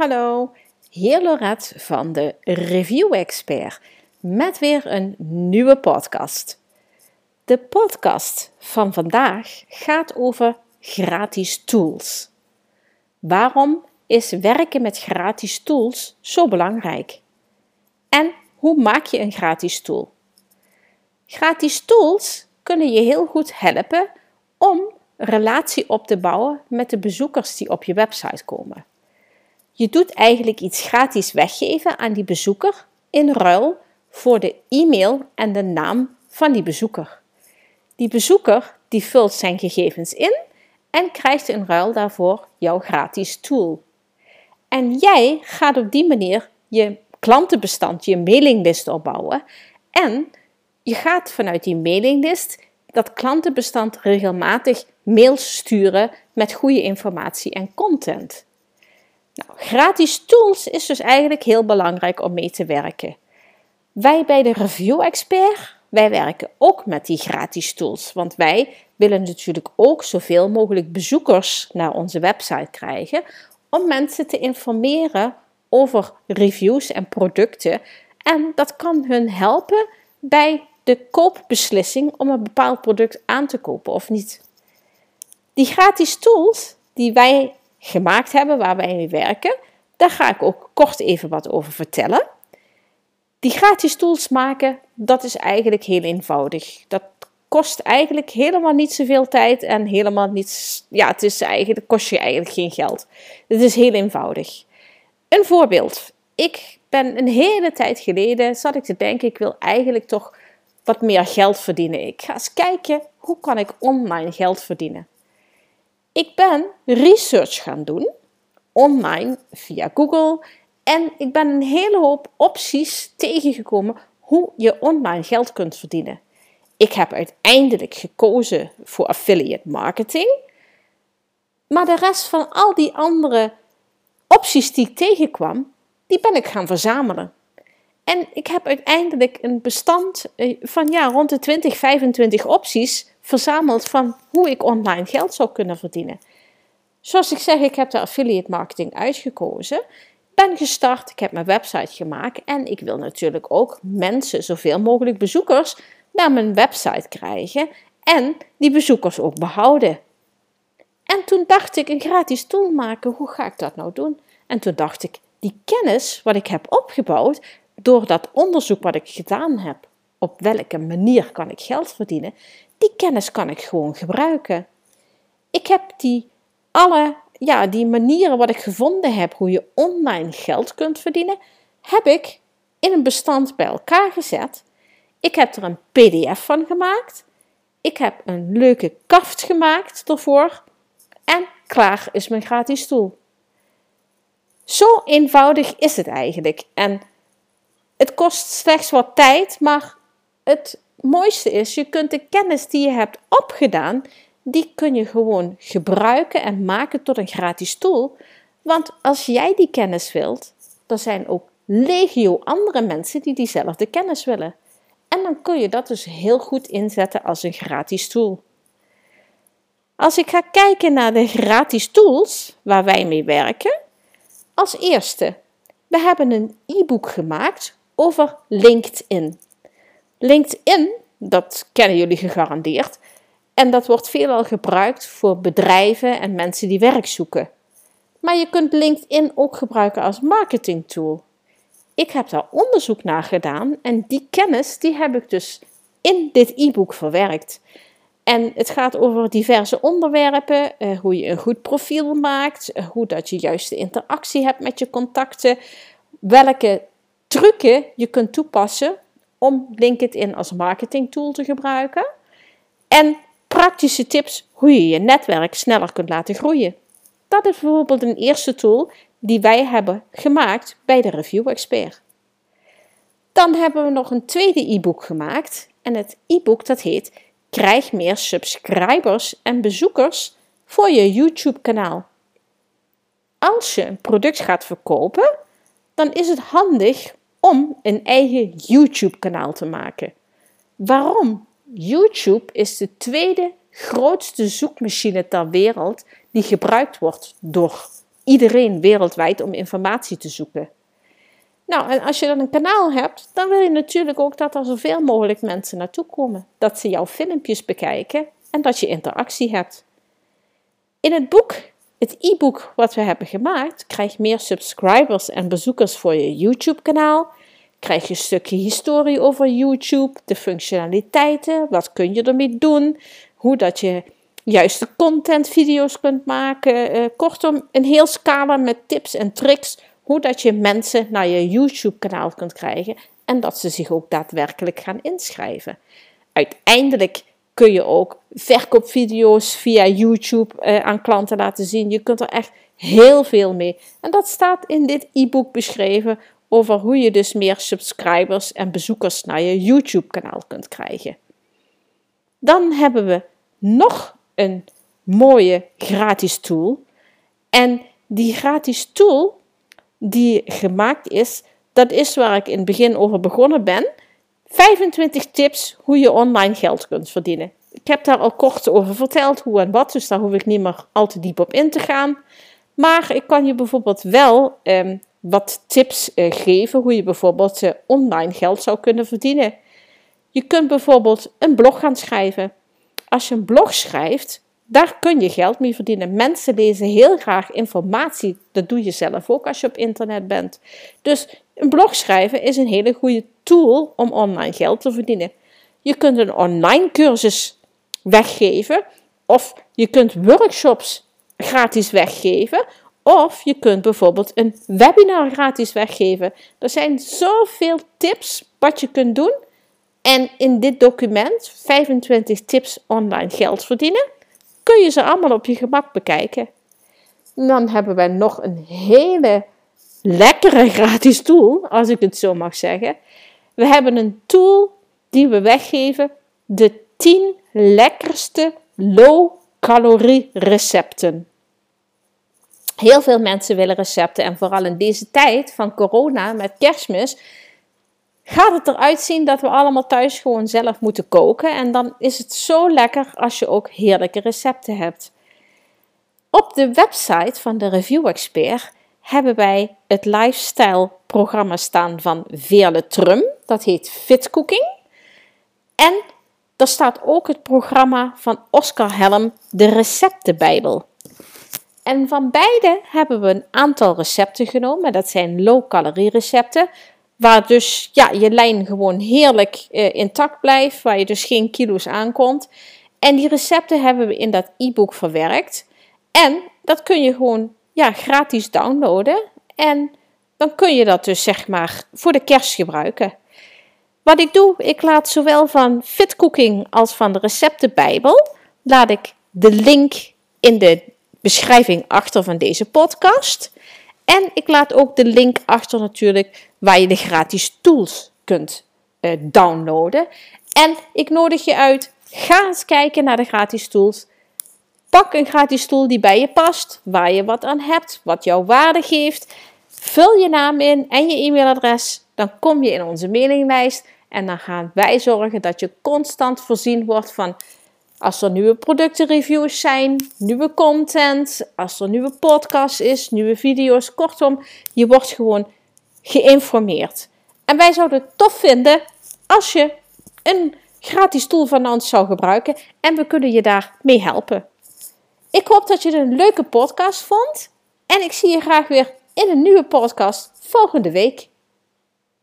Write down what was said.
hallo. Hier Lorette van de Review Expert met weer een nieuwe podcast. De podcast van vandaag gaat over gratis tools. Waarom is werken met gratis tools zo belangrijk? En hoe maak je een gratis tool? Gratis tools kunnen je heel goed helpen om relatie op te bouwen met de bezoekers die op je website komen. Je doet eigenlijk iets gratis weggeven aan die bezoeker in ruil voor de e-mail en de naam van die bezoeker. Die bezoeker die vult zijn gegevens in en krijgt in ruil daarvoor jouw gratis tool. En jij gaat op die manier je klantenbestand, je mailinglist opbouwen en je gaat vanuit die mailinglist dat klantenbestand regelmatig mails sturen met goede informatie en content. Nou, gratis tools is dus eigenlijk heel belangrijk om mee te werken. Wij bij de Review Expert, wij werken ook met die gratis tools, want wij willen natuurlijk ook zoveel mogelijk bezoekers naar onze website krijgen om mensen te informeren over reviews en producten. En dat kan hun helpen bij de koopbeslissing om een bepaald product aan te kopen of niet. Die gratis tools die wij gemaakt hebben, waar wij mee werken, daar ga ik ook kort even wat over vertellen. Die gratis tools maken, dat is eigenlijk heel eenvoudig. Dat kost eigenlijk helemaal niet zoveel tijd en helemaal niets. Ja, het is eigenlijk, kost je eigenlijk geen geld. Het is heel eenvoudig. Een voorbeeld. Ik ben een hele tijd geleden, zat ik te denken, ik wil eigenlijk toch wat meer geld verdienen. Ik ga eens kijken, hoe kan ik online geld verdienen? Ik ben research gaan doen, online via Google. En ik ben een hele hoop opties tegengekomen hoe je online geld kunt verdienen. Ik heb uiteindelijk gekozen voor affiliate marketing. Maar de rest van al die andere opties die ik tegenkwam, die ben ik gaan verzamelen. En ik heb uiteindelijk een bestand eh, van ja, rond de 20, 25 opties verzameld van hoe ik online geld zou kunnen verdienen. Zoals ik zeg, ik heb de affiliate marketing uitgekozen. Ben gestart, ik heb mijn website gemaakt en ik wil natuurlijk ook mensen, zoveel mogelijk bezoekers, naar mijn website krijgen en die bezoekers ook behouden. En toen dacht ik, een gratis tool maken, hoe ga ik dat nou doen? En toen dacht ik, die kennis wat ik heb opgebouwd door dat onderzoek wat ik gedaan heb, op welke manier kan ik geld verdienen, die kennis kan ik gewoon gebruiken. Ik heb die alle ja, die manieren wat ik gevonden heb hoe je online geld kunt verdienen, heb ik in een bestand bij elkaar gezet. Ik heb er een PDF van gemaakt. Ik heb een leuke kaft gemaakt ervoor. En klaar is mijn gratis tool. Zo eenvoudig is het eigenlijk. En het kost slechts wat tijd, maar het mooiste is, je kunt de kennis die je hebt opgedaan, die kun je gewoon gebruiken en maken tot een gratis tool. Want als jij die kennis wilt, dan zijn ook legio andere mensen die diezelfde kennis willen. En dan kun je dat dus heel goed inzetten als een gratis tool. Als ik ga kijken naar de gratis tools waar wij mee werken, als eerste, we hebben een e-book gemaakt over LinkedIn. LinkedIn, dat kennen jullie gegarandeerd, en dat wordt veelal gebruikt voor bedrijven en mensen die werk zoeken. Maar je kunt LinkedIn ook gebruiken als marketingtool. Ik heb daar onderzoek naar gedaan en die kennis die heb ik dus in dit e-book verwerkt. En het gaat over diverse onderwerpen, eh, hoe je een goed profiel maakt, eh, hoe dat je juiste interactie hebt met je contacten, welke trucken je kunt toepassen om LinkedIn als marketingtool te gebruiken. En praktische tips hoe je je netwerk sneller kunt laten groeien. Dat is bijvoorbeeld een eerste tool die wij hebben gemaakt bij de Review Expert. Dan hebben we nog een tweede e-book gemaakt en het e-book dat heet Krijg meer subscribers en bezoekers voor je YouTube kanaal. Als je een product gaat verkopen, dan is het handig om een eigen YouTube kanaal te maken. Waarom? YouTube is de tweede grootste zoekmachine ter wereld die gebruikt wordt door iedereen wereldwijd om informatie te zoeken. Nou, en als je dan een kanaal hebt, dan wil je natuurlijk ook dat er zoveel mogelijk mensen naartoe komen. Dat ze jouw filmpjes bekijken en dat je interactie hebt. In het boek, het e-book wat we hebben gemaakt, krijg je meer subscribers en bezoekers voor je YouTube-kanaal. Krijg je een stukje historie over YouTube, de functionaliteiten, wat kun je ermee doen, hoe dat je juiste content video's kunt maken. Uh, kortom, een heel scala met tips en tricks hoe dat je mensen naar je YouTube kanaal kunt krijgen en dat ze zich ook daadwerkelijk gaan inschrijven. Uiteindelijk kun je ook verkoopvideo's via YouTube uh, aan klanten laten zien. Je kunt er echt heel veel mee. En dat staat in dit e-book beschreven over hoe je dus meer subscribers en bezoekers naar je YouTube kanaal kunt krijgen. Dan hebben we nog een mooie gratis tool. En die gratis tool die gemaakt is, dat is waar ik in het begin over begonnen ben. 25 tips hoe je online geld kunt verdienen. Ik heb daar al kort over verteld hoe en wat, dus daar hoef ik niet meer al te diep op in te gaan. Maar ik kan je bijvoorbeeld wel ehm, wat tips eh, geven hoe je bijvoorbeeld eh, online geld zou kunnen verdienen. Je kunt bijvoorbeeld een blog gaan schrijven. Als je een blog schrijft, daar kun je geld mee verdienen. Mensen lezen heel graag informatie. Dat doe je zelf ook als je op internet bent. Dus een blog schrijven is een hele goede tool om online geld te verdienen. Je kunt een online cursus weggeven, of je kunt workshops gratis weggeven, of je kunt bijvoorbeeld een webinar gratis weggeven. Er zijn zoveel tips wat je kunt doen. En in dit document, 25 tips online geld verdienen, kun je ze allemaal op je gemak bekijken. dan hebben wij nog een hele lekkere gratis tool, als ik het zo mag zeggen. We hebben een tool die we weggeven, de 10 lekkerste low-calorie recepten. Heel veel mensen willen recepten en vooral in deze tijd van corona met kerstmis gaat het eruit zien dat we allemaal thuis gewoon zelf moeten koken. En dan is het zo lekker als je ook heerlijke recepten hebt. Op de website van de Review Expert hebben wij het lifestyle programma staan van Veerle Trum. Dat heet Fit Cooking. En er staat ook het programma van Oscar Helm, de receptenbijbel. En van beide hebben we een aantal recepten genomen. Dat zijn low-calorie recepten. Waar dus ja, je lijn gewoon heerlijk uh, intact blijft, waar je dus geen kilo's aankomt. En die recepten hebben we in dat e-book verwerkt. En dat kun je gewoon ja, gratis downloaden. En dan kun je dat dus zeg maar voor de kerst gebruiken. Wat ik doe, ik laat zowel van Fit Cooking als van de receptenbijbel, laat ik de link in de beschrijving achter van deze podcast. En ik laat ook de link achter natuurlijk waar je de gratis tools kunt uh, downloaden. En ik nodig je uit, ga eens kijken naar de gratis tools. Pak een gratis tool die bij je past, waar je wat aan hebt, wat jouw waarde geeft. Vul je naam in en je e-mailadres, dan kom je in onze mailinglijst en dan gaan wij zorgen dat je constant voorzien wordt van als er nieuwe productenreviews zijn, nieuwe content, als er nieuwe podcast is, nieuwe video's. Kortom, je wordt gewoon geïnformeerd. En wij zouden het tof vinden als je een gratis tool van ons zou gebruiken en we kunnen je daarmee helpen. Ik hoop dat je het een leuke podcast vond en ik zie je graag weer in een nieuwe podcast volgende week.